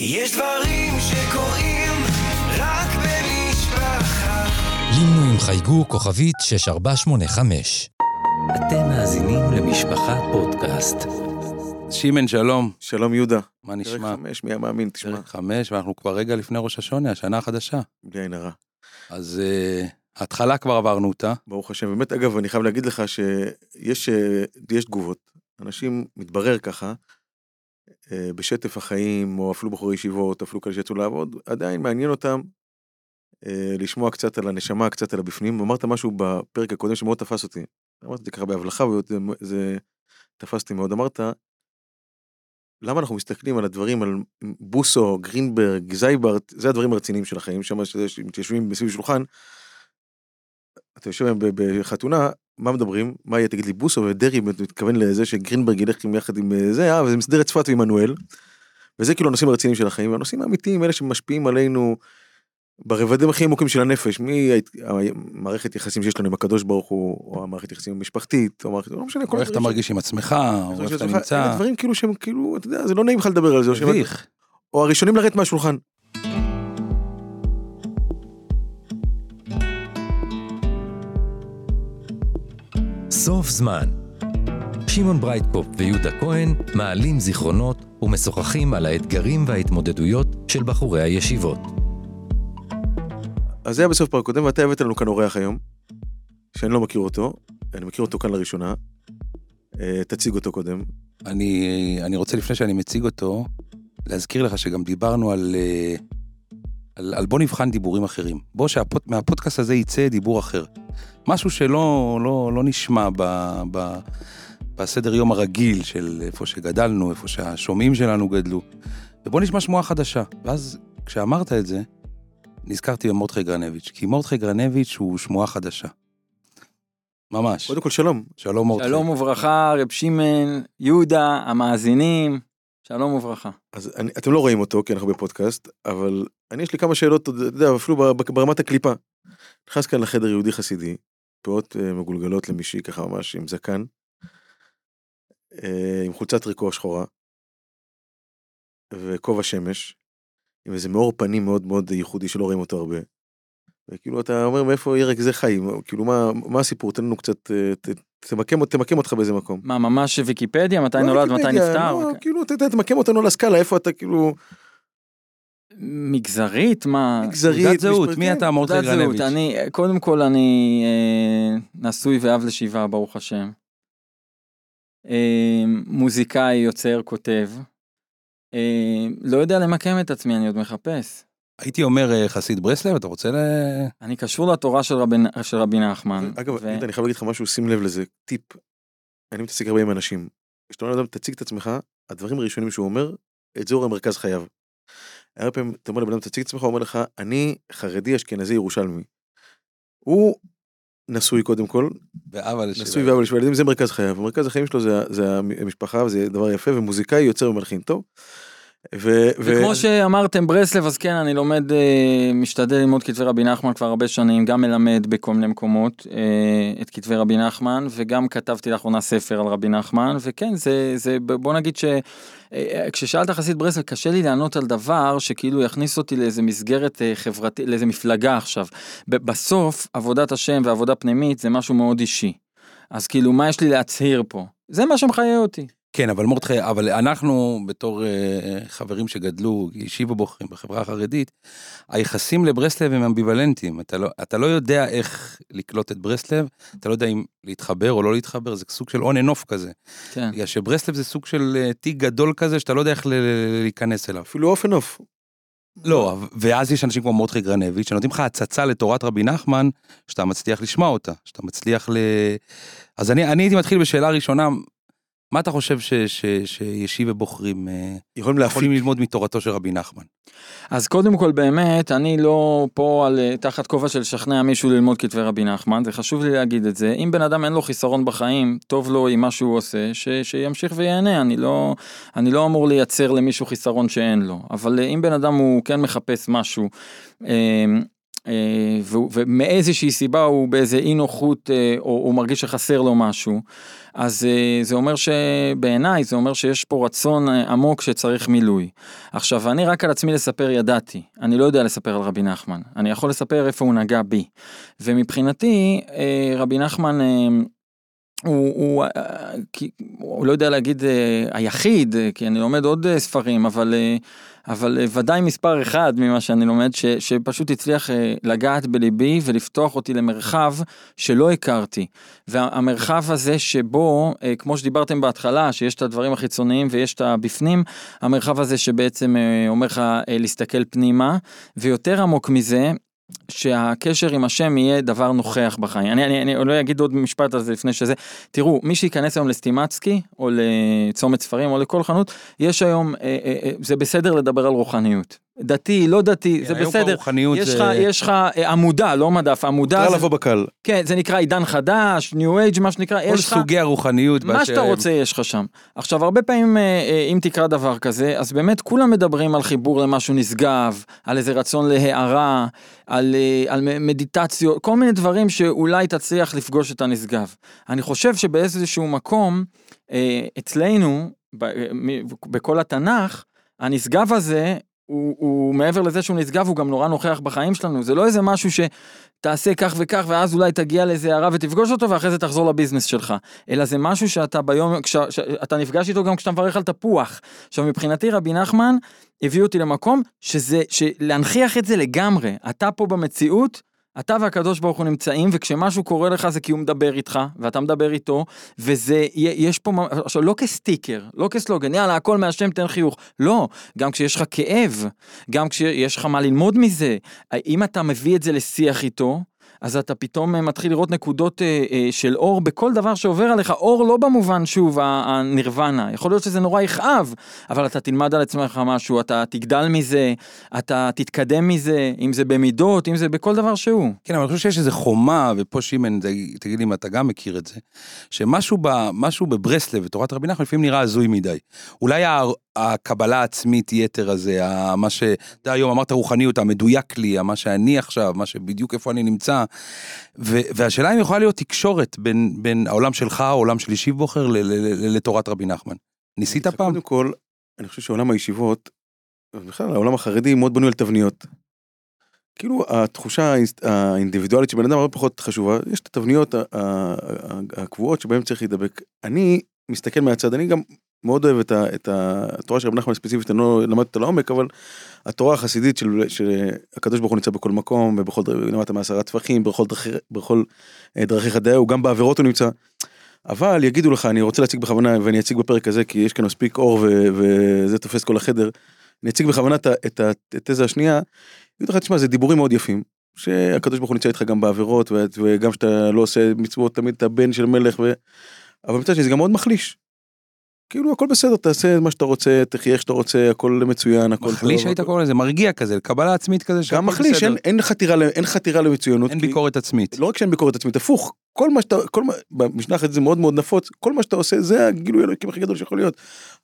יש דברים שקורים רק במשפחה. לינו עם חייגו כוכבית 6485. אתם מאזינים למשפחה פודקאסט. שימן, שלום. שלום יהודה. מה פרק נשמע? חמש, מי המאמין, תשמע, פרק חמש, ואנחנו כבר רגע לפני ראש השונה, השנה החדשה. בלי עין הרע. אז אה, ההתחלה כבר עברנו אותה. ברוך השם. באמת, אגב, אני חייב להגיד לך שיש אה, יש תגובות. אנשים, מתברר ככה, בשטף החיים, או אפילו בחורי ישיבות, אפילו כאלה שיצאו לעבוד, עדיין מעניין אותם אה, לשמוע קצת על הנשמה, קצת על הבפנים. אמרת משהו בפרק הקודם שמאוד תפס אותי. אמרתי את זה ככה בהבלחה, וזה תפס אותי מאוד. אמרת, למה אנחנו מסתכלים על הדברים, על בוסו, גרינברג, זייברט, זה הדברים הרציניים של החיים, שם מתיישבים מסביב שולחן. אתה יושב בחתונה, מה מדברים? מה יהיה? תגיד לי, בוסו ודרעי מתכוון לזה שגרינברג ילך יחד עם אה, זה, אה, וזה מסדר את צפת ועמנואל. וזה כאילו הנושאים הרציניים של החיים, והנושאים האמיתיים, אלה שמשפיעים עלינו ברבדים הכי עמוקים של הנפש, מהמערכת יחסים שיש לנו עם הקדוש ברוך הוא, או המערכת יחסים המשפחתית, או מערכת, לא משנה, כל איך אתה מרגיש עם עצמך, או איפה אתה נמצא. דברים כאילו שהם כאילו, אתה יודע, זה לא נעים לך לדבר על זה, מביך. או הראשונים לרדת מהשולחן. סוף זמן. שמעון ברייטקופ ויהודה כהן מעלים זיכרונות ומשוחחים על האתגרים וההתמודדויות של בחורי הישיבות. אז זה היה בסוף פרק קודם, ואתה הבאת לנו כאן אורח היום, שאני לא מכיר אותו, אני מכיר אותו כאן לראשונה. אה, תציג אותו קודם. אני, אני רוצה לפני שאני מציג אותו, להזכיר לך שגם דיברנו על, אה, על, על בוא נבחן דיבורים אחרים. בוא שמהפודקאסט הזה יצא דיבור אחר. משהו שלא לא, לא נשמע ב, ב, בסדר יום הרגיל של איפה שגדלנו, איפה שהשומעים שלנו גדלו. ובוא נשמע שמועה חדשה. ואז כשאמרת את זה, נזכרתי במורדכי גרנביץ', כי מורדכי גרנביץ' הוא שמועה חדשה. ממש. קודם כל שלום. שלום מורדכי. שלום וברכה, רב שמעון, יהודה, המאזינים, שלום וברכה. אז אני, אתם לא רואים אותו, כי אנחנו בפודקאסט, אבל אני יש לי כמה שאלות, אתה יודע, אפילו ברמת הקליפה. נכנס כאן לחדר יהודי חסידי, פאות אה, מגולגלות למישהי ככה ממש עם זקן, אה, עם חולצת טריקו שחורה, וכובע שמש, עם איזה מאור פנים מאוד מאוד ייחודי שלא רואים אותו הרבה. וכאילו אתה אומר מאיפה ירק זה חי, כאילו מה, מה הסיפור, תן לנו קצת, אה, ת, תמקם, תמקם אותך באיזה מקום. מה, ממש ויקיפדיה? מתי לא נולד, מתי ויקיפדיה, נפטר? לא, אוקיי. כאילו ת- ת- תמקם אותנו לסקאלה, איפה אתה כאילו, מגזרית? מה? מגזרית, תעודת זהות, מי. אתה מורדכי תעודת זהות, גרנביץ'? אני, קודם כל אני אה, נשוי ואב לשבעה, ברוך השם. אה, מוזיקאי, יוצר, כותב. אה, לא יודע למקם את עצמי, אני עוד מחפש. הייתי אומר אה, חסיד ברסלב, אתה רוצה ל... אני קשור לתורה של רבי, של רבי נחמן. אגב, ו- אני חייב להגיד לך משהו, שים לב לזה, טיפ. אני מתעסק הרבה עם אנשים. כשאתה אומר לאדם, תציג את עצמך, הדברים הראשונים שהוא אומר, את זה הוא מרכז חייו. הרבה פעמים אתה אומר לבן אדם, תציג את עצמך, הוא אומר לך, אני חרדי, אשכנזי, ירושלמי. הוא נשוי קודם כל, ואבא לשבע. נשוי ואבא לשבע ילדים, זה מרכז חייו. מרכז החיים שלו זה, זה המשפחה, וזה דבר יפה, ומוזיקאי יוצר ומלחין טוב. ו, ו- וכמו שאמרתם ברסלב אז כן אני לומד אה, משתדל ללמוד כתבי רבי נחמן כבר הרבה שנים גם מלמד בכל מיני מקומות אה, את כתבי רבי נחמן וגם כתבתי לאחרונה ספר על רבי נחמן וכן זה זה בוא נגיד שכששאלת חסיד ברסלב קשה לי לענות על דבר שכאילו יכניס אותי לאיזה מסגרת אה, חברתית לאיזה מפלגה עכשיו. בסוף עבודת השם ועבודה פנימית זה משהו מאוד אישי. אז כאילו מה יש לי להצהיר פה? זה מה שמחיה אותי. כן, אבל מורדכי, אבל אנחנו בתור אה, חברים שגדלו, ישיבה בחורים בחברה החרדית, היחסים לברסלב הם אמביוולנטיים. אתה לא, אתה לא יודע איך לקלוט את ברסלב, אתה לא יודע אם להתחבר או לא להתחבר, זה סוג של and off כזה. כן. בגלל שברסלב זה סוג של אה, תיק גדול כזה שאתה לא יודע איך ל- ל- להיכנס אליו. אפילו on and off. לא, ואז יש אנשים כמו מורדכי גרנביץ' שנותנים לך הצצה לתורת רבי נחמן, שאתה מצליח לשמוע אותה, שאתה מצליח ל... אז אני, אני הייתי מתחיל בשאלה ראשונה, מה אתה חושב ש, ש, שישיבה בוחרים אה, יכולים להפיק. יכולים ללמוד מתורתו של רבי נחמן? אז קודם כל באמת אני לא פה על אה, תחת כובע של לשכנע מישהו ללמוד כתבי רבי נחמן זה חשוב לי להגיד את זה אם בן אדם אין לו חיסרון בחיים טוב לו עם מה שהוא עושה ש, שימשיך ויהנה אני לא אני לא אמור לייצר למישהו חיסרון שאין לו אבל אה, אם בן אדם הוא כן מחפש משהו. אה, ומאיזושהי סיבה הוא באיזה אי נוחות אה, או הוא מרגיש שחסר לו משהו, אז אה, זה אומר שבעיניי זה אומר שיש פה רצון עמוק שצריך מילוי. עכשיו אני רק על עצמי לספר ידעתי, אני לא יודע לספר על רבי נחמן, אני יכול לספר איפה הוא נגע בי. ומבחינתי רבי נחמן הוא, הוא, כי- הוא לא יודע להגיד היחיד, כי אני לומד עוד ספרים, אבל, אבל אה, ודאי מספר אחד ממה שאני לומד, ש, שפשוט הצליח אה, לגעת בליבי ולפתוח אותי למרחב שלא הכרתי. והמרחב הזה שבו, אה, כמו שדיברתם בהתחלה, שיש את הדברים החיצוניים ויש את הבפנים, המרחב הזה שבעצם אומר לך להסתכל פנימה, ויותר עמוק מזה, שהקשר עם השם יהיה דבר נוכח בחיים. אני, אני, אני לא אגיד עוד משפט על זה לפני שזה. תראו, מי שייכנס היום לסטימצקי, או לצומת ספרים, או לכל חנות, יש היום, אה, אה, אה, זה בסדר לדבר על רוחניות. דתי, לא דתי, זה כן, כבר בסדר. יש זה- לך, יש לך אה, עמודה, לא מדף, עמודה. זה- לבוא בקל. כן, זה נקרא עידן חדש, ניו אייג', מה שנקרא, כל יש לך... סוגי הרוחניות. מה שאתה. רוצה יש לך שם. עכשיו הרבה פעמים אה, אה, אם תקרא דבר כזה אז באמת כולם מדברים על חיבור למשהו נשגב, על איזה רצון להארה, על, מדיטציות, כל מיני דברים שאולי תצליח לפגוש את הנשגב. אני חושב שבאיזשהו מקום אצלנו בכל התנ"ך הנשגב הזה הוא, הוא מעבר לזה שהוא נשגב הוא גם נורא נוכח בחיים שלנו. זה לא איזה משהו שתעשה כך וכך ואז אולי תגיע לאיזה הערה ותפגוש אותו ואחרי זה תחזור לביזנס שלך. אלא זה משהו שאתה ביום כש, שאתה נפגש איתו גם כשאתה מברך על תפוח. עכשיו מבחינתי רבי נחמן הביא אותי למקום שזה להנכיח את זה לגמרי. אתה פה במציאות. אתה והקדוש ברוך הוא נמצאים וכשמשהו קורה לך זה כי הוא מדבר איתך ואתה מדבר איתו וזה יש פה עכשיו לא כסטיקר לא כסלוגן יאללה הכל מהשם תן חיוך לא גם כשיש לך כאב גם כשיש לך מה ללמוד מזה אם אתה מביא את זה לשיח איתו. אז אתה פתאום אה, מתחיל לראות נקודות אה, אה, של אור בכל דבר שעובר עליך, אור לא במובן שוב הנירוונה, יכול להיות שזה נורא יכאב, אבל אתה תלמד על עצמך משהו, אתה תגדל מזה, אתה תתקדם מזה, אם זה במידות, אם זה בכל דבר שהוא. כן, אבל אני חושב שיש איזה חומה, ופה שמן, תגיד לי אם אתה גם מכיר את זה, שמשהו ב, בברסלב, בתורת רבי נחמן, לפעמים נראה הזוי מדי. אולי הקבלה העצמית יתר הזה, מה ש... אתה היום אמרת רוחניות, המדויק לי, מה שאני עכשיו, מה שבדיוק איפה אני נמצא. ו, והשאלה אם יכולה להיות תקשורת בין, בין העולם שלך, העולם של ישיב בוחר, ל- ל- ל- לתורת רבי נחמן. ניסית פעם? קודם כל, אני חושב שעולם הישיבות, בכלל העולם החרדי מאוד בנוי על תבניות. כאילו התחושה האינדיבידואלית של בן אדם הרבה פחות חשובה, יש את התבניות הקבועות שבהן צריך להידבק. אני מסתכל מהצד, אני גם מאוד אוהב את, ה, את ה- התורה של רב נחמן ספציפית, אני לא למדתי אותה לעומק, אבל התורה החסידית של, שהקדוש ברוך הוא נמצא בכל מקום, ובכל דרך, למדת מעשרה טפחים, בכל, דרכי, בכל אה, דרכיך דאהו, גם בעבירות הוא נמצא. אבל יגידו לך, אני רוצה להציג בכוונה, ואני אציג בפרק הזה, כי יש כאן מספיק אור ו- וזה תופס כל החדר, אני אציג בכוונה את התזה השנייה, יגידו לך, תשמע, זה דיבורים מאוד יפים, שהקדוש ברוך הוא נמצא איתך גם בעבירות, וגם שאתה לא עושה מצוות, תמיד אתה בן של מלך, ו... אבל מצד שני זה גם מאוד מחליש. כאילו הכל בסדר, תעשה מה שאתה רוצה, תחיה איך שאתה רוצה, הכל מצוין, הכל מחליש היית קורא לזה, מרגיע כזה, קבלה עצמית כזה, גם מחליש. אין, אין, חתירה, אין חתירה למצוינות. אין כי- ביקורת עצמית. לא רק שאין ביקורת עצמית, הפוך, כל מה שאתה, כל מה, במשנה אחרת זה מאוד מאוד נפוץ, כל מה שאתה עושה זה הגילוי אלוהים הכי גדול שיכול להיות.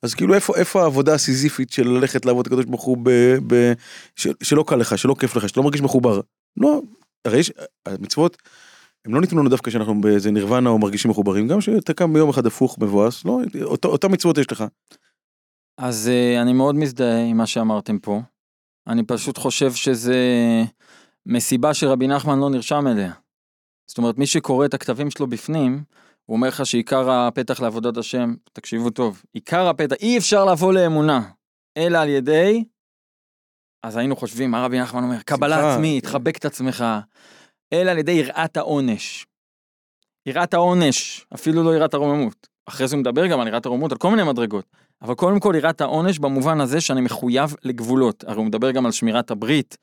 אז כאילו איפה, איפה העבודה הסיזיפית של ללכת לעבוד הקדוש ברוך הוא ב, ב, ש, שלא קל לך, שלא כיף לך, שאתה לא מרגיש מחובר. לא, הרי יש, המצוות, הם לא ניתנו לנו דווקא כשאנחנו באיזה נירוונה או מרגישים מחוברים, גם שאתה קם ביום אחד הפוך, מבואס, לא, אותה מצוות יש לך. אז uh, אני מאוד מזדהה עם מה שאמרתם פה. אני פשוט חושב שזה מסיבה שרבי נחמן לא נרשם אליה. זאת אומרת, מי שקורא את הכתבים שלו בפנים, הוא אומר לך שעיקר הפתח לעבודת השם, תקשיבו טוב, עיקר הפתח, אי אפשר לבוא לאמונה, אלא על ידי, אז היינו חושבים, מה רבי נחמן אומר? קבלה. עצמית, חבק את עצמך, אלא על ידי יראת העונש. יראת העונש, אפילו לא יראת הרוממות. אחרי זה הוא מדבר גם על יראת הרוממות, על כל מיני מדרגות. אבל קודם כל יראת העונש במובן הזה שאני מחויב לגבולות. הרי הוא מדבר גם על שמירת הברית.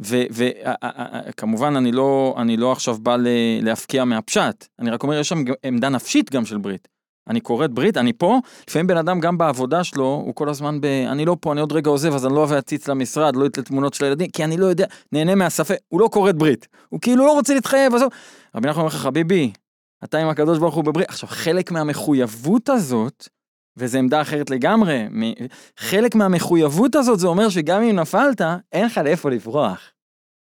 וכמובן אני לא, אני לא עכשיו בא להפקיע מהפשט, אני רק אומר יש שם עמדה נפשית גם של ברית. אני כורת ברית, אני פה, לפעמים בן אדם גם בעבודה שלו, הוא כל הזמן ב... אני לא פה, אני עוד רגע עוזב, אז אני לא אבוא להציץ למשרד, לא אתלה תמונות של הילדים, כי אני לא יודע, נהנה מהספק, הוא לא כורת ברית. הוא כאילו לא רוצה להתחייב, עזוב. רבי נחמן אומר לך, חביבי, אתה עם הקדוש ברוך הוא בברית. עכשיו, חלק מהמחויבות הזאת, וזו עמדה אחרת לגמרי, מ- חלק מהמחויבות הזאת זה אומר שגם אם נפלת, אין לך לאיפה לברוח.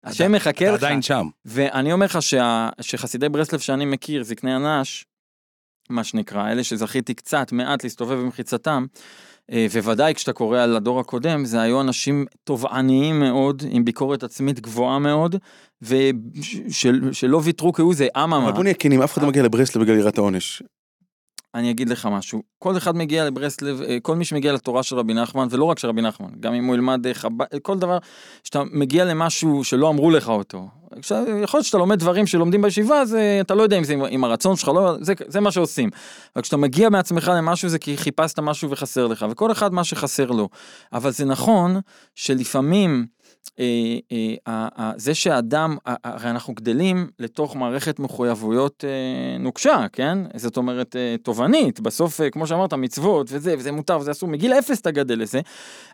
השם מחכה אתה לך. עדיין שם. ואני אומר לך שה... שחסידי ברסלב שאני מכיר, זקני הנש, מה שנקרא, אלה שזכיתי קצת, מעט להסתובב במחיצתם, אה, וודאי כשאתה קורא על הדור הקודם, זה היו אנשים תובעניים מאוד, עם ביקורת עצמית גבוהה מאוד, ושלא ויתרו כהוא זה, אממה. אבל בוא נהיה כנים, אף אחד לא מגיע לברסלב בגלל יראת העונש. אני אגיד לך משהו, כל אחד מגיע לברסלב, אה, כל מי שמגיע לתורה של רבי נחמן, ולא רק של רבי נחמן, גם אם הוא ילמד אה, חב"ד, כל דבר, שאתה מגיע למשהו שלא אמרו לך אותו. יכול להיות שאתה לומד דברים שלומדים בישיבה, אז אה, אתה לא יודע אם זה עם, הרצון שלך, לא, זה, זה מה שעושים. אבל כשאתה מגיע מעצמך למשהו זה כי חיפשת משהו וחסר לך, וכל אחד מה שחסר לו. אבל זה נכון שלפעמים, אה, אה, אה, אה, זה שאדם, אה, אה, הרי אנחנו גדלים לתוך מערכת מחויבויות אה, נוקשה, כן? זאת אומרת, אה, תובענית, בסוף, אה, כמו שאמרת, מצוות וזה, וזה מותר וזה אסור, מגיל אפס אתה גדל לזה.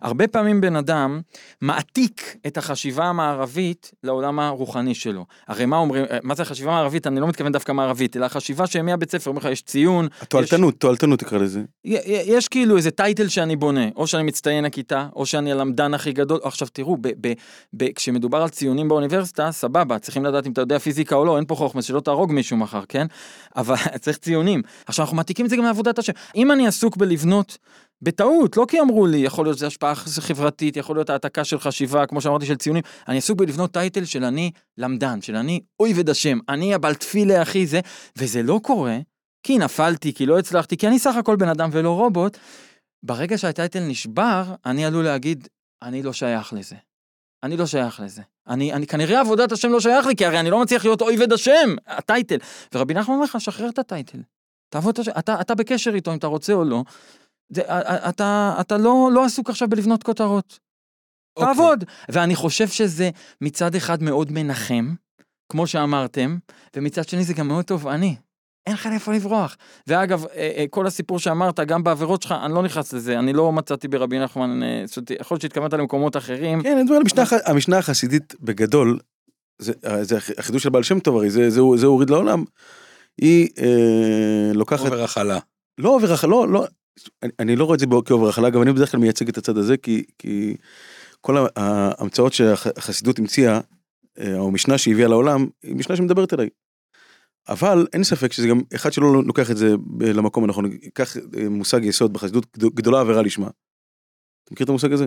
הרבה פעמים בן אדם מעתיק את החשיבה המערבית לעולם הרוחני שלו. הרי מה אומרים, אה, מה זה חשיבה מערבית? אני לא מתכוון דווקא מערבית, אלא החשיבה שמהבית ספר, אומר לך, יש ציון, התועלתנות, תועלתנות תקרא לזה. יש כאילו איזה טייטל שאני בונה, או שאני מצטיין הכיתה, או שאני הלמדן הכי גדול. עכשיו תראו, ב- ב- ב- כשמדובר על ציונים באוניברסיטה, סבבה, צריכים לדעת אם אתה יודע פיזיקה או לא, אין פה חוכמה, שלא תהרוג מישהו מחר, כן? אבל צריך ציונים. עכשיו אנחנו מעתיקים את זה גם לעבודת השם. אם אני עסוק בלבנות, בטעות, לא כי אמרו לי, יכול להיות שזה השפעה חברתית, יכול להיות העתקה של חשיבה, כמו שאמרתי, של ציונים, אני עסוק בלבנות טייטל של אני למדן, של אני אויבד השם, אני הבל תפילה אחי זה, וזה לא קורה, כי נפלתי, כי לא הצלחתי, כי אני סך הכל בן אדם ולא רובוט, ברגע שהטייטל נשבר, אני עלול להגיד, אני לא שייך לזה. אני לא שייך לזה. אני, אני כנראה עבודת השם לא שייך לי, כי הרי אני לא מצליח להיות אויבד השם, הטייטל. ורבי נחמן אומר לך, שחרר את הטייטל. תעבוד את השם, אתה, אתה בקשר איתו אם אתה רוצה או לא. זה, אתה, אתה לא, לא עסוק עכשיו בלבנות כותרות. אוקיי. תעבוד. ואני חושב שזה מצד אחד מאוד מנחם, כמו שאמרתם, ומצד שני זה גם מאוד תובעני. אין לך לאיפה לברוח. ואגב, אה, אה, כל הסיפור שאמרת, גם בעבירות שלך, אני לא נכנס לזה, אני לא מצאתי ברבי נחמן, אה, יכול להיות שהתכוונת למקומות אחרים. כן, אני מדבר על המשנה הח- המשנה החסידית בגדול, זה זה החידוש של בעל שם טוב הרי, זה הוריד לעולם. היא אה, לוקחת, עובר הכלה. לא עובר הכלה, לא, לא, אני- אני לא רואה את זה כעובר הכלה, גם אני בדרך כלל מייצג את הצד הזה, כי כי כל ההמצאות שהחסידות המציאה, אה, או משנה שהביאה לעולם, היא משנה שמדברת אליי. אבל אין ספק שזה גם אחד שלא לוקח את זה למקום הנכון, ייקח אה, מושג יסוד בחסידות גדול- גדולה עבירה לשמה. אתה מכיר את המושג הזה?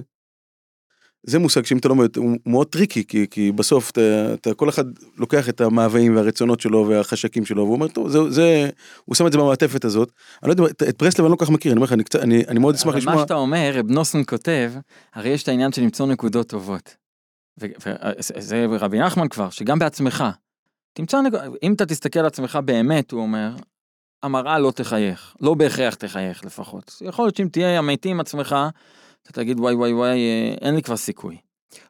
זה מושג שאם אתה לא מבין, הוא מאוד tricky, כי, כי בסוף אתה, אתה, כל אחד לוקח את המאוויים והרצונות שלו והחשקים שלו, והוא אומר, טוב, זה, זה, הוא שם את זה במעטפת הזאת. אני לא יודע, את- את ברסלב אני לא כל כך מכיר, אני אומר לך, אני, אני, אני מאוד אשמח אבל לשמוע. מה שאתה אומר, רב נוסון כותב, הרי יש את העניין של למצוא נקודות טובות. וזה רבי נחמן כבר, שגם בעצמך. תמצא, נק... אם אתה תסתכל על עצמך באמת, הוא אומר, המראה לא תחייך, לא בהכרח תחייך לפחות. יכול להיות שאם תהיה אמיתי עם עצמך, אתה תגיד וואי וואי וואי, אה, אין לי כבר סיכוי.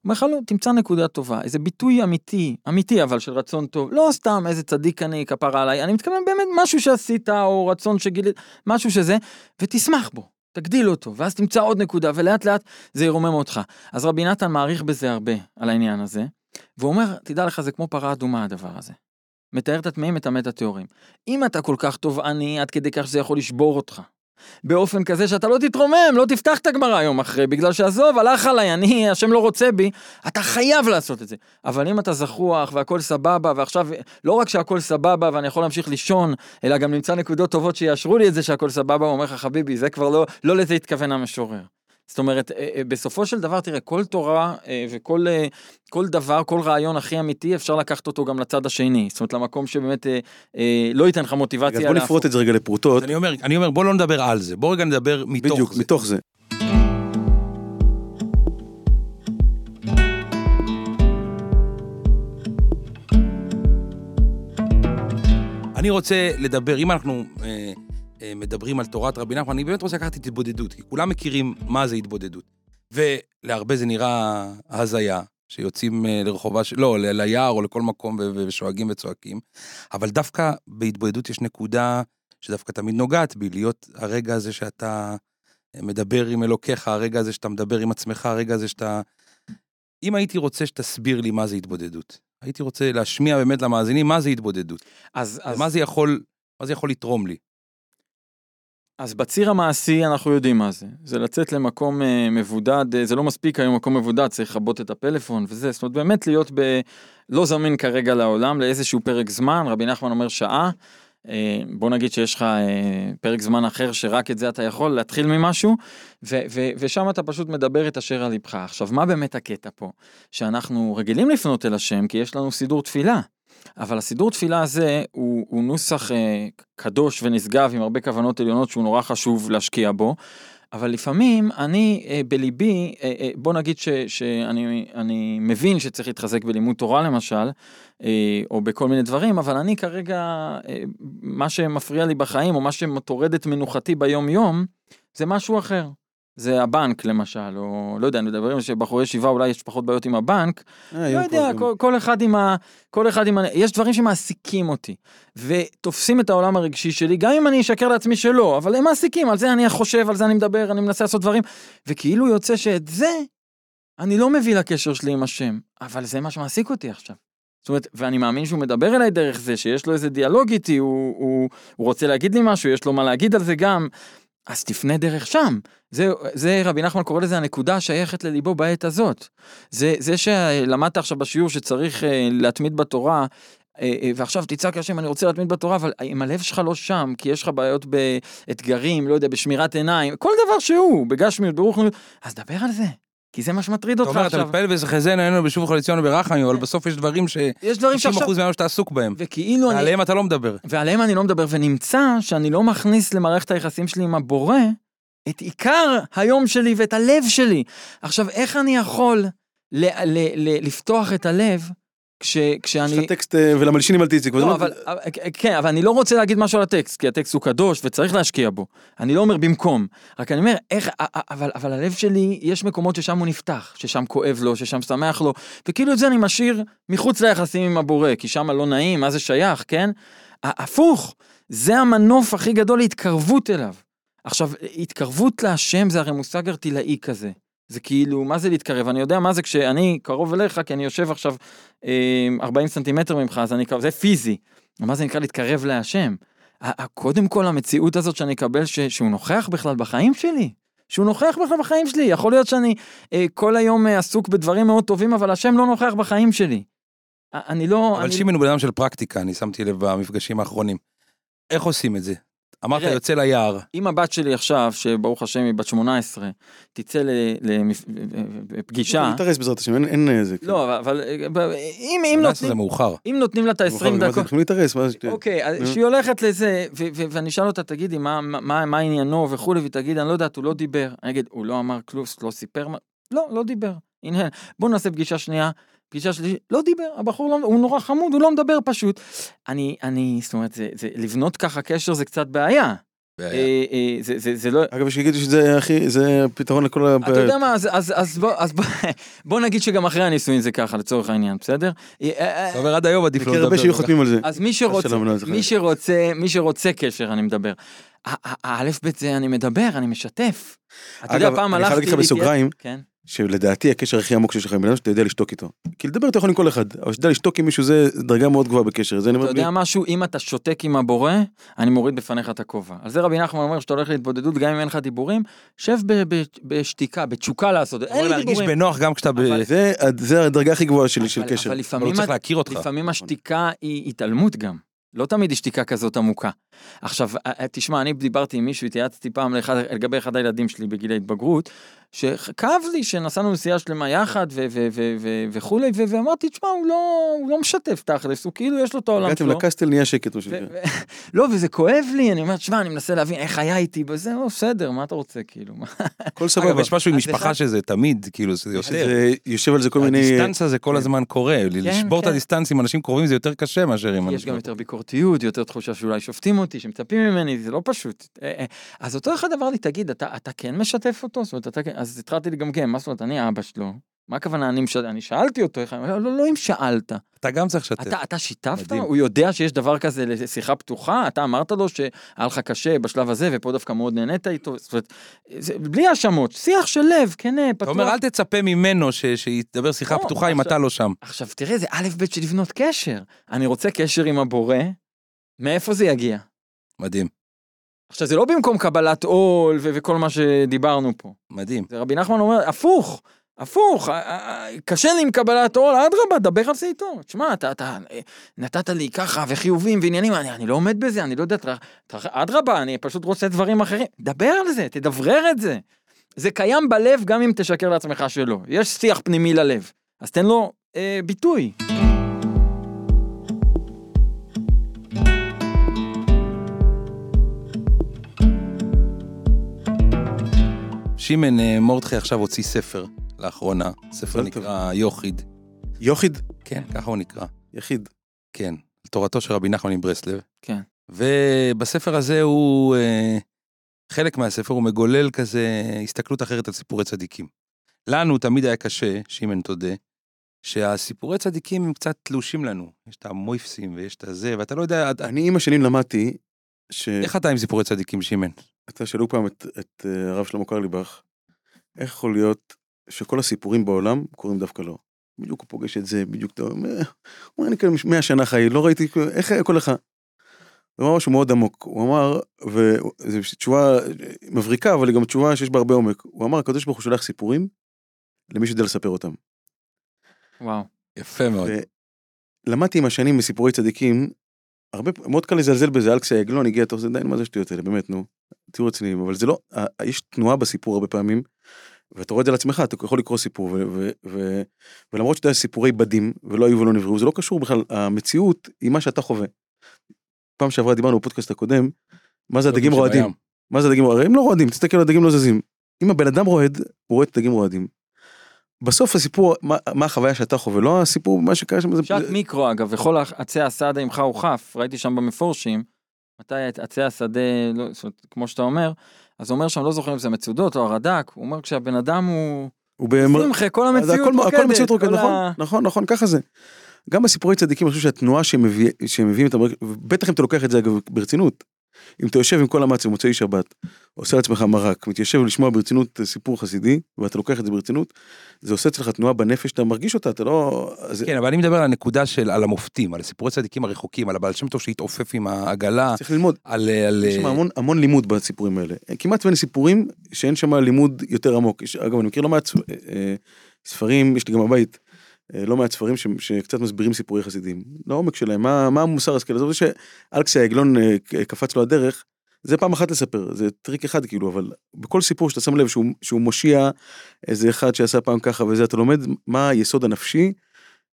אומר לך לא, תמצא נקודה טובה, איזה ביטוי אמיתי, אמיתי אבל של רצון טוב, לא סתם איזה צדיק אני, כפרה עליי, אני מתכוון באמת משהו שעשית, או רצון שגילית, משהו שזה, ותשמח בו, תגדיל אותו, ואז תמצא עוד נקודה, ולאט לאט זה ירומם אותך. אז רבי נתן מעריך בזה הרבה, על העניין הזה, והוא אומר, תדע לך, זה כמו פרה אדומה הדבר הזה. מתאר את הטמאים, מטמא את הטהורים. אם אתה כל כך תובעני, עד כדי כך שזה יכול לשבור אותך. באופן כזה שאתה לא תתרומם, לא תפתח את הגמרא יום אחרי, בגלל שעזוב, הלך עליי, אני, השם לא רוצה בי, אתה חייב לעשות את זה. אבל אם אתה זחוח והכל סבבה, ועכשיו, לא רק שהכל סבבה ואני יכול להמשיך לישון, אלא גם נמצא נקודות טובות שיאשרו לי את זה שהכל סבבה, הוא אומר לך, חביבי, זה כבר לא, לא לזה התכוון המשורר. זאת אומרת, אה, אה, בסופו של דבר, תראה, כל תורה אה, וכל כל דבר, כל רעיון הכי אמיתי, אפשר לקחת אותו גם לצד השני. זאת אומרת, למקום שבאמת לא ייתן לך מוטיבציה. אז בוא. נפרוט את זה רגע לפרוטות, אני אומר, אני אומר, בוא לא נדבר על זה, בוא רגע נדבר מתוך בדיוק, זה. מתוך זה. אני רוצה לדבר, אם אנחנו מדברים על תורת רבי נחמן, אני באמת רוצה לקחת את התבודדות, כי כולם מכירים מה זה התבודדות. ולהרבה זה נראה הזיה, שיוצאים אה, לרחובה, של- לא, ליער או לכל מקום ושואגים וצועקים, אבל דווקא בהתבודדות יש נקודה שדווקא תמיד נוגעת בי, להיות הרגע הזה שאתה אה, מדבר עם אלוקיך, הרגע הזה שאתה מדבר עם עצמך, הרגע הזה שאתה... אם הייתי רוצה שתסביר לי מה זה התבודדות, הייתי רוצה להשמיע באמת למאזינים מה זה התבודדות. אז, אז מה זה יכול, מה זה יכול לתרום לי? אז בציר המעשי אנחנו יודעים מה זה. זה לצאת למקום אה, מבודד, אה, זה לא מספיק היום מקום מבודד, צריך לכבות את הפלאפון וזה, זאת אומרת באמת להיות ב... לא זמין כרגע לעולם לאיזשהו פרק זמן, רבי נחמן אומר שעה. אה, בוא נגיד שיש לך אה, פרק זמן אחר שרק את זה אתה יכול להתחיל ממשהו ו- ו- ושם אתה פשוט מדבר את אשר על ליבך. עכשיו מה באמת הקטע פה? שאנחנו רגילים לפנות אל השם כי יש לנו סידור תפילה. אבל הסידור תפילה הזה הוא, הוא נוסח אה, קדוש ונשגב עם הרבה כוונות עליונות שהוא נורא חשוב להשקיע בו. אבל לפעמים אני אה, בליבי, אה, אה, בוא נגיד ש, שאני אני מבין שצריך להתחזק בלימוד תורה למשל, אה, או בכל מיני דברים, אבל אני כרגע, אה, מה שמפריע לי בחיים, או מה שטורד את מנוחתי ביום יום, זה משהו אחר. זה הבנק למשל, או לא יודע, מדברים שבחורי ישיבה אולי יש פחות בעיות עם הבנק, אה, לא יודע, כל, כל אחד עם ה... כל אחד עם ה... יש דברים שמעסיקים אותי, ותופסים את העולם הרגשי שלי, גם אם אני אשקר לעצמי שלא, אבל הם מעסיקים, על זה אני חושב, על זה אני מדבר, אני מנסה לעשות דברים, וכאילו יוצא שאת זה אני לא מביא לקשר שלי עם השם, אבל זה מה שמעסיק אותי עכשיו. זאת אומרת, ואני מאמין שהוא מדבר אליי דרך זה, שיש לו איזה דיאלוג איתי, הוא, הוא, הוא רוצה להגיד לי משהו, יש לו מה להגיד על זה גם, אז תפנה דרך שם. זה, זה רבי נחמן קורא לזה הנקודה השייכת לליבו בעת הזאת. זה, זה שלמדת עכשיו בשיעור שצריך אה, להתמיד בתורה, אה, אה, ועכשיו תצעק השם אני רוצה להתמיד בתורה, אבל אם הלב שלך לא שם, כי יש לך בעיות באתגרים, לא יודע, בשמירת עיניים, כל דבר שהוא, בגשמיות, ברוחניות, אז דבר על זה. כי זה מה שמטריד אתה אותך אומר, אתה עכשיו. מתפלל וזכזן עלינו בשוב חליציון וברחמים, אבל בסוף יש דברים יש דברים ש-90% שעכשיו... מהיום שאתה עסוק בהם. וכאילו אני... ועליהם אתה לא מדבר. ועליהם אני לא מדבר, ונמצא שאני לא מכניס למערכת היחסים שלי עם הבורא את עיקר היום שלי ואת הלב שלי. עכשיו, איך אני יכול ל- ל- ל- לפתוח את הלב כש, יש כשאני... לך טקסט אה, ולמלשינים תצעק. וזה לא, אבל, אבל- כן, אבל אני לא רוצה להגיד משהו על הטקסט, כי הטקסט הוא קדוש וצריך להשקיע בו. אני לא אומר במקום, רק אני אומר, איך, אבל, אבל הלב שלי, יש מקומות ששם הוא נפתח, ששם כואב לו, ששם שמח לו, וכאילו את זה אני משאיר מחוץ ליחסים עם הבורא, כי שם לא נעים, מה זה שייך, כן? הפוך, זה המנוף הכי גדול להתקרבות אליו. עכשיו, התקרבות להשם זה הרי מושג ארטילאי כזה. זה כאילו, מה זה להתקרב? אני יודע מה זה כשאני קרוב אליך, כי אני יושב עכשיו אה, 40 סנטימטר ממך, אז אני קרוב, זה פיזי. מה זה נקרא להתקרב להשם? קודם כל המציאות הזאת שאני אקבל ש, שהוא נוכח בכלל בחיים שלי. שהוא נוכח בכלל בחיים שלי. יכול להיות שאני אה, כל היום אה, עסוק בדברים מאוד טובים, אבל השם לא נוכח בחיים שלי. אני לא... אבל אני... שמעון הוא בן אדם של פרקטיקה, אני שמתי לב במפגשים האחרונים. איך עושים את זה? אמרת תראה, יוצא ליער. אם הבת שלי עכשיו, שברוך השם היא בת 18, תצא לפגישה, להתארס בעזרת השם, אין- אין איזה... לא, אבל- אה, אם, אם, 18 נותנים, זה מאוחר. אם נותנים לה את ה-20 מה זה, דקות, יכולים להתארס, מה זה... אוקיי, אז נו. שהיא הולכת לזה, ואני אשאל אותה, תגידי, מה, מה, מה עניינו וכולי, והיא תגיד, אני לא יודעת, הוא לא דיבר. אני אגיד, הוא לא אמר כלום, לא סיפר מה... לא, לא דיבר. הנה, בוא נעשה פגישה שנייה, פגישה שלישית, לא דיבר, הבחור לא, הוא נורא חמוד, הוא לא מדבר פשוט. אני, אני, זאת אומרת, זה, זה, לבנות ככה קשר זה קצת בעיה. אה, אה, זה, זה, זה לא... אגב, שיגידו שזה הכי, זה הפתרון לכל ה... אתה יודע מה, אז, אז, אז, בוא, אז בוא, בוא נגיד שגם אחרי הנישואין זה ככה, לצורך העניין, בסדר? אה, אה, אתה אומר עד היום עדיף לא מכיר הרבה לדבר. שיהיו חותמים על זה. אז מי שרוצה, מי. שרוצה, מי שרוצה קשר, אני מדבר. האלף בית זה אני מדבר, אני משתף. אתה יודע, אגב, פעם אני חייב הלכתי... להגיד לך בסוגריים, כן. שלדעתי הקשר הכי עמוק שיש לך עם בן אדם שאתה יודע לשתוק איתו. כי לדבר אתה יכול עם כל אחד, אבל שאתה יודע לשתוק עם מישהו זה דרגה מאוד גבוהה בקשר. זה אני אומר אתה בלי- יודע משהו, אם אתה שותק עם הבורא, אני מוריד בפניך את הכובע. על זה רבי נחמן אומר שאתה הולך להתבודדות, גם אם אין לך דיבורים, שב ב- ב- בשתיקה, בתשוקה לעשות. אין לי להרגיש דיבורים. בנוח גם כשאתה ב... אבל- זה, זה הדרגה הכי גבוהה שלי של אבל- קשר. אבל אבל הוא לפעמים צריך את- להכיר אותך. לפעמים השתיקה היא התעלמות גם. לא תמיד היא שתיקה כזאת עמוקה. עכשיו, אה, אה, תשמע, אני דיברתי עם מישהו, התייעצתי פעם לאחד, לגבי אחד הילדים שלי בגיל ההתבגרות, שכאב לי שנסענו נסיעה שלמה יחד וכולי, ואמרתי, תשמע, הוא לא, הוא לא משתף תכלס, הוא כאילו יש לו את העולם הגעתם שלו. לקסטל נהיה שקט שנקרא. ו- לא, וזה כואב לי, אני אומר, תשמע, אני מנסה להבין איך היה איתי בזה, לא, בסדר, מה אתה רוצה, כאילו, הכל אגב, סבבה. יש משהו עם משפחה אחד- שזה תמיד, כאילו, זה יותר. יושב על זה כל מיני... ה distance הזה כל הזמן קורה, לשבור את כן. ה distance עם אנשים קרובים זה יותר קשה מאשר עם יש אנשים. גם יותר ביקורתיות, יותר תחושה שאולי שופטים אותי, שמצפים ממני, זה לא פשוט. אה, אה, אז אותו אחד אמר לי, תגיד, אתה, אתה כן משתף אותו? זאת אומרת, אתה כן, אז התחלתי לגמגם, מה זאת אומרת, אני אבא שלו, מה הכוונה, אני, מש... אני שאלתי אותו, איך... לא, לא, לא אם שאלת, אתה גם צריך לשתף. אתה, אתה שיתפת? מדהים. הוא יודע שיש דבר כזה לשיחה פתוחה? אתה אמרת לו שהיה לך קשה בשלב הזה, ופה דווקא מאוד נהנית איתו? זאת אומרת, זה, בלי האשמות, שיח של לב, כן, אתה פתוח. אומר, אל תצפה ממנו ש- שידבר שיחה לא, פתוחה אם עכשיו- אתה לא שם. עכשיו תראה, זה א' ב' של לבנות קשר. אני רוצה קשר עם הבורא, מאיפה זה יגיע? מדהים. עכשיו זה לא במקום קבלת עול ו- וכל מה שדיברנו פה. מדהים. זה רבי נחמן אומר, הפוך, הפוך, קשה לי עם קבלת עול, אדרבה, דבר על זה איתו. תשמע, אתה, אתה אה, נתת לי ככה וחיובים ועניינים, אני, אני לא עומד בזה, אני לא יודע, אדרבה, אני פשוט רוצה דברים אחרים. דבר על זה, תדברר את זה. זה קיים בלב גם אם תשקר לעצמך שלא. יש שיח פנימי ללב, אז תן לו אה, ביטוי. שמן אה, מורדכי עכשיו הוציא ספר לאחרונה, ספר מזל טוב. נקרא יוחיד. יוחיד, כן, ככה הוא נקרא. יחיד. כן, תורתו של רבי נחמן מברסלב. כן. ובספר הזה הוא, אה, חלק מהספר הוא מגולל כזה הסתכלות אחרת על סיפורי צדיקים. לנו תמיד היה קשה, שמן תודה, שהסיפורי צדיקים הם קצת תלושים לנו. יש את המויפסים ויש את הזה, ואתה לא יודע, אני עם השנים למדתי, ש... איך אתה עם סיפורי צדיקים, שמן? אתה שאלו פעם את, את אה, הרב שלמה קרליבך, איך יכול להיות שכל הסיפורים בעולם קורים דווקא לו? בדיוק הוא פוגש את זה, בדיוק אתה אומר, הוא אומר, אני כאן מאה שנה חי, לא ראיתי, איך היה כל לך? הוא אמר משהו מאוד עמוק, הוא אמר, וזו תשובה מבריקה, אבל היא גם תשובה שיש בה הרבה עומק. הוא אמר, הקדוש ברוך הוא שולח סיפורים למי שיודע לספר אותם. וואו. יפה מאוד. למדתי עם השנים מסיפורי צדיקים, הרבה, מאוד קל לזלזל בזה, אלכסי העגלון הגיע, אתה עושה די, מה זה השטויות האלה, באמת, נו, תהיו רציניים, אבל זה לא, יש תנועה בסיפור הרבה פעמים, ואתה רואה את זה לעצמך, אתה יכול לקרוא סיפור, ו- ו- ו- ולמרות שאתה יודע סיפורי בדים, ולא היו ולא נבראו, זה לא קשור בכלל, המציאות היא מה שאתה חווה. פעם שעברה דיברנו בפודקאסט הקודם, מה זה הדגים רועדים, מה זה הדגים רועדים, הם לא רועדים, תסתכל, הדגים לא זזים. אם הבן אדם רועד, הוא רואה את הדגים רועדים. בסוף הסיפור, מה, מה החוויה שאתה חווה, לא הסיפור, מה שקרה שם, זה... פשט מיקרו אגב, וכל עצי השדה עמך הוא חף, ראיתי שם במפורשים, מתי עצי השדה, לא, כמו שאתה אומר, אז הוא אומר שם, לא זוכר אם זה מצודות או הרד"ק, הוא אומר כשהבן אדם הוא... הוא במר... שמחה, כל המציאות הכל, רוקדת. הכל מציאות רוקדת, נכון, ה- נכון, נכון, ככה זה. גם בסיפורי צדיקים, אני חושב שהתנועה שהם, מביא, שהם מביאים את המרק... בטח אם אתה לוקח את זה אגב ברצינות. אם אתה יושב עם כל המאצים במוצאי שבת, עושה לעצמך מרק, מתיישב לשמוע ברצינות סיפור חסידי, ואתה לוקח את זה ברצינות, זה עושה אצלך תנועה בנפש, אתה מרגיש אותה, אתה לא... אז כן, אבל אני מדבר על הנקודה של, על המופתים, על סיפורי צדיקים הרחוקים, על הבעל שם טוב שהתעופף עם העגלה, צריך ללמוד. על... על יש שם המון, המון לימוד בסיפורים האלה. כמעט ואין סיפורים שאין שם לימוד יותר עמוק. יש, אגב, אני מכיר לא מעט אה, אה, ספרים, יש לי גם בבית, לא מעט ספרים ש, שקצת מסבירים סיפורי חסידים. לעומק שלהם, מה, מה המוסר השכל? עזוב שאלכסי העגלון אה, קפץ לו הדרך, זה פעם אחת לספר, זה טריק אחד כאילו, אבל בכל סיפור שאתה שם לב שהוא, שהוא מושיע איזה אחד שעשה פעם ככה וזה, אתה לומד מה היסוד הנפשי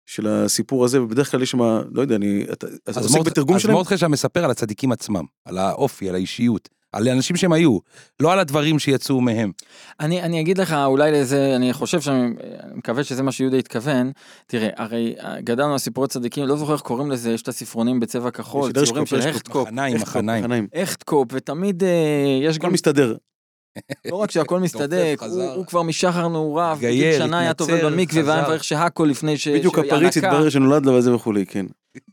של הסיפור הזה, ובדרך כלל יש שם, לא יודע, אני, אתה, אז אז עוסק מורדכי- בתרגום אז שלהם? מורדכי שם מספר על הצדיקים עצמם, על האופי, על האישיות, על האנשים שהם היו, לא על הדברים שיצאו מהם. אני, אני אגיד לך אולי לזה, אני חושב שאני אני מקווה שזה מה שיהודה התכוון. תראה, הרי אה, גדלנו על סיפורי צדיקים, לא זוכר איך קוראים לזה, יש את הספרונים בצבע כחול, ציורים של הכטקופ. מחניים? מחניים. הכטקופ, ותמיד אה, יש הכל גם, מסתדר. לא רק שהכל מסתדק, הוא. הוא כבר משחר נעוריו, בגיל שנה היה טובל במקווה, והיה. מברך שהכל לפני ש... בדיוק שהוא הפריץ. התברר שנולד לו וזה וכולי, כן.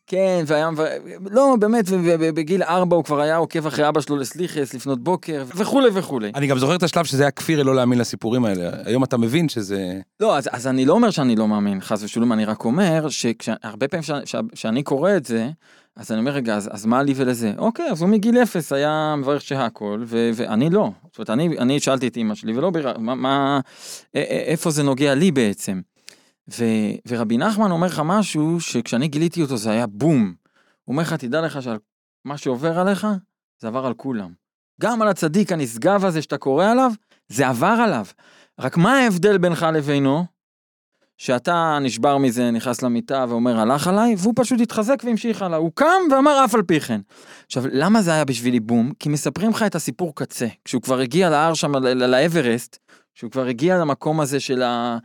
כן, והיה, ו... לא, באמת, ובגיל ארבע הוא כבר היה עוקב אחרי אבא שלו לסליחס לפנות בוקר, וכולי וכולי. אני גם זוכר את השלב שזה היה כפירי לא להאמין לסיפורים האלה. היום אתה מבין שזה... לא, אז, אז אני לא אומר שאני לא מאמין, חס ושלום, אני רק אומר שהרבה פעמים שאני קורא את זה, אז אני אומר, רגע, אז, אז מה לי ולזה? אוקיי, אז הוא מגיל אפס היה מברך שהכל, ו- ואני לא. זאת אומרת, אני, אני שאלתי את אמא שלי, ולא בירר, מה, מה, איפה זה נוגע לי בעצם? ו, ורבי נחמן אומר לך משהו שכשאני גיליתי אותו זה היה בום. הוא אומר לך, תדע לך שמה שעובר עליך, זה עבר על כולם. גם על הצדיק הנשגב הזה שאתה קורא עליו, זה עבר עליו. רק מה ההבדל בינך לבינו? שאתה נשבר מזה, נכנס למיטה ואומר הלך עליי, והוא פשוט התחזק והמשיך הלאה. הוא קם ואמר אף על פי כן. עכשיו, למה זה היה בשבילי בום? כי מספרים לך את הסיפור קצה. כשהוא כבר הגיע להר שם, לאברסט, כשהוא כבר הגיע למקום הזה של, ה...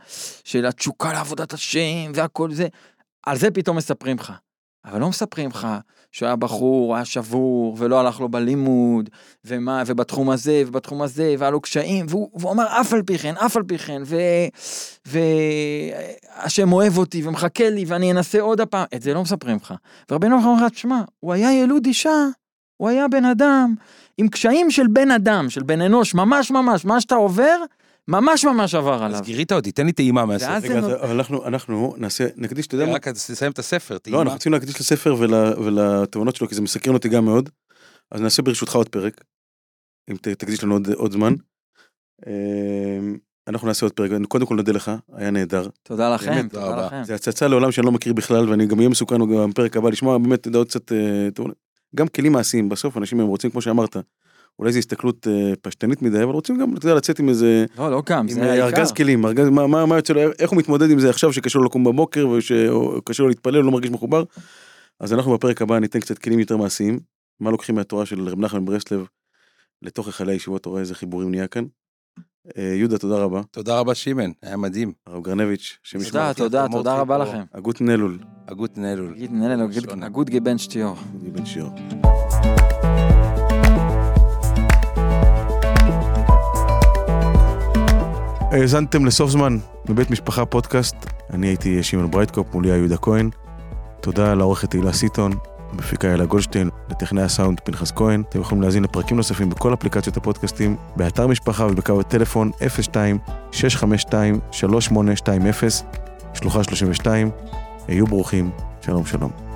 של התשוקה לעבודת השם והכל זה, על זה פתאום מספרים לך. אבל לא מספרים לך שהוא היה בחור, היה שבור, ולא הלך לו בלימוד, ומה, ובתחום הזה, ובתחום הזה, והיה לו קשיים, והוא, והוא אמר אף על פי כן, אף על פי כן. והשם אוהב אותי ומחכה לי, ואני אנסה עוד הפעם, את זה לא מספרים לך. ורבנו אומר לך, תשמע, הוא היה ילוד אישה, הוא היה בן אדם, עם קשיים של בן אדם, של בן אנוש, ממש ממש, מה שאתה עובר, ממש ממש עבר עליו. אז גירית אותי, תן לי טעימה מהספר. ואז- רגע, זה אז- אבל אנחנו, אנחנו נעשה, נקדיש, אתה יודע מה? רק תסיים את הספר, לא, טעימה. אנחנו רוצים להקדיש לספר ול- ולתובנות שלו, כי זה מסקרן אותי גם מאוד. אז נעשה ברשותך עוד פרק. אם ת- תקדיש לנו עוד, עוד זמן. אה, אנחנו נעשה עוד פרק, קודם כל נודה לך, היה נהדר. תודה לכם, באמת, תודה תודה לכם. זה הצצה לעולם שאני לא מכיר בכלל, ואני גם אהיה מסוכן גם בפרק הבא לשמוע באמת דעות קצת, אה, גם כלים מעשיים, בסוף אנשים הם רוצים, כמו שאמרת, אולי זו הסתכלות אה, פשטנית מדי, אבל רוצים גם, אתה יודע, לצאת עם איזה, לא, לא גם, עם זה אה, העיקר. ארגז כלים, ארגז, מה, מה, מה יוצא לו, איך הוא מתמודד עם זה עכשיו שקשה לו לקום בבוקר, ושקשה לו להתפלל, הוא לא מרגיש מחובר. אז אנחנו בפרק הבא ניתן קצת כלים יותר מעשיים, מה לוקחים מהתורה של רב נחמן ברסלב לתוך היכלי הישיבות, אתה רואה איזה חיבורים נהיה כאן. אה, יהודה, תודה רבה. תודה רבה שימן, היה מדהים. הרב גרנביץ', ישמור תודה. תודה, תודה, תודה רבה. לכם. הגות נלול, הגות נלול. נגיד, נהנה לו, שונה. הגוד גיבן שטיור. האזנתם לסוף זמן מבית משפחה פודקאסט, אני הייתי שמעון ברייטקופ, מולי היה יהודה כהן. תודה לעורכת תהילה סיטון, המפיקה אלה גולדשטיין, לטכנאי הסאונד פנחס כהן. אתם יכולים להאזין לפרקים נוספים בכל אפליקציות הפודקאסטים, באתר משפחה ובקו הטלפון 02-652-3820, שלוחה 32. היו ברוכים, שלום שלום.